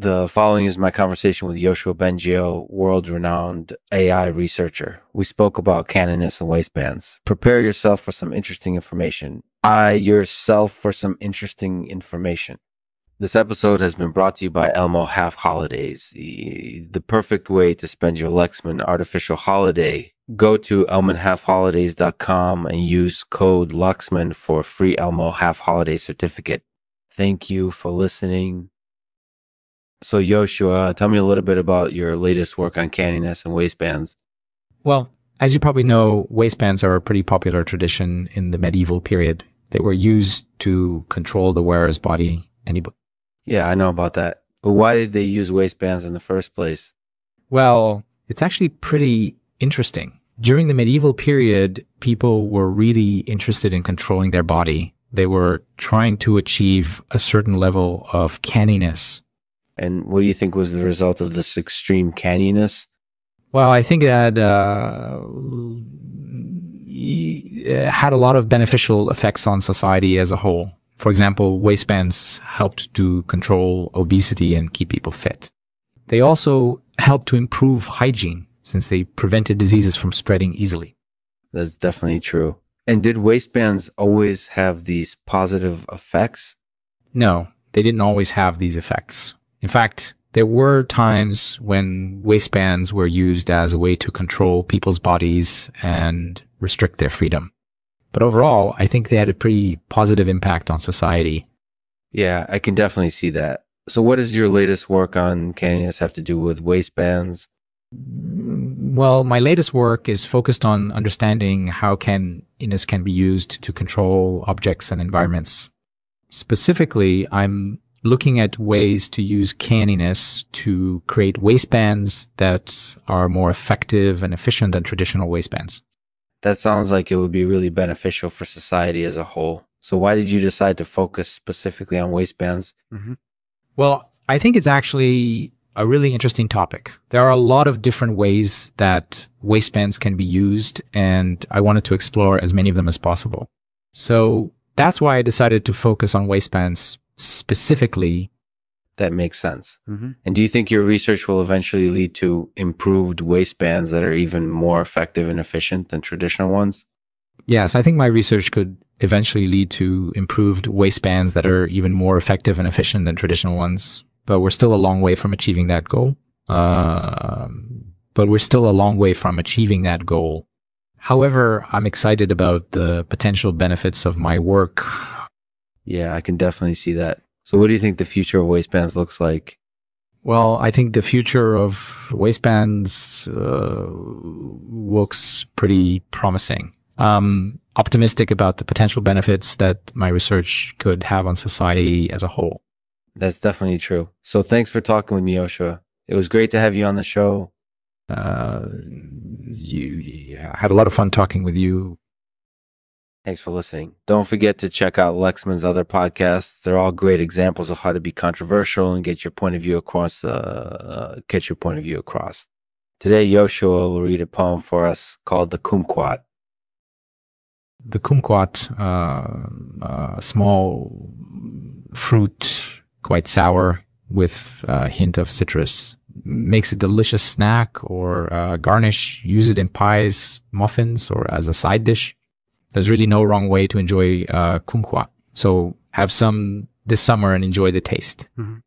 The following is my conversation with Yoshua Bengio, world renowned AI researcher. We spoke about canniness and waistbands. Prepare yourself for some interesting information. I yourself for some interesting information. This episode has been brought to you by Elmo Half Holidays, the, the perfect way to spend your Lexman artificial holiday. Go to elmanhalfholidays.com and use code Lexman for a free Elmo Half Holiday certificate. Thank you for listening. So, Yoshua, tell me a little bit about your latest work on canniness and waistbands. Well, as you probably know, waistbands are a pretty popular tradition in the medieval period. They were used to control the wearer's body. Anybody? Yeah, I know about that. But why did they use waistbands in the first place? Well, it's actually pretty interesting. During the medieval period, people were really interested in controlling their body. They were trying to achieve a certain level of canniness and what do you think was the result of this extreme canniness? Well, I think it had, uh, had a lot of beneficial effects on society as a whole. For example, waistbands helped to control obesity and keep people fit. They also helped to improve hygiene since they prevented diseases from spreading easily. That's definitely true. And did waistbands always have these positive effects? No, they didn't always have these effects. In fact, there were times when waistbands were used as a way to control people's bodies and restrict their freedom. But overall, I think they had a pretty positive impact on society. Yeah, I can definitely see that. So what does your latest work on canniness have to do with waistbands? Well, my latest work is focused on understanding how canniness can be used to control objects and environments. Specifically, I'm looking at ways to use canniness to create waistbands that are more effective and efficient than traditional waistbands. That sounds like it would be really beneficial for society as a whole. So why did you decide to focus specifically on waistbands? Mm-hmm. Well, I think it's actually a really interesting topic. There are a lot of different ways that waistbands can be used, and I wanted to explore as many of them as possible. So that's why I decided to focus on waistbands specifically. That makes sense. Mm-hmm. And do you think your research will eventually lead to improved waistbands that are even more effective and efficient than traditional ones? Yes, I think my research could eventually lead to improved waistbands that are even more effective and efficient than traditional ones. But we're still a long way from achieving that goal. Uh, but we're still a long way from achieving that goal. However, I'm excited about the potential benefits of my work yeah, I can definitely see that. So what do you think the future of waistbands looks like? Well, I think the future of waistbands uh, looks pretty promising. Um, optimistic about the potential benefits that my research could have on society as a whole. That's definitely true. So thanks for talking with me, Yoshua. It was great to have you on the show. Uh, you, I had a lot of fun talking with you. Thanks for listening. Don't forget to check out Lexman's other podcasts. They're all great examples of how to be controversial and get your point of view across, uh, get your point of view across. Today, Yoshua will read a poem for us called The Kumquat. The kumquat, uh, uh, small fruit, quite sour with a hint of citrus. Makes a delicious snack or uh, garnish. Use it in pies, muffins, or as a side dish there's really no wrong way to enjoy uh, kumquat. So have some this summer and enjoy the taste. Mm-hmm.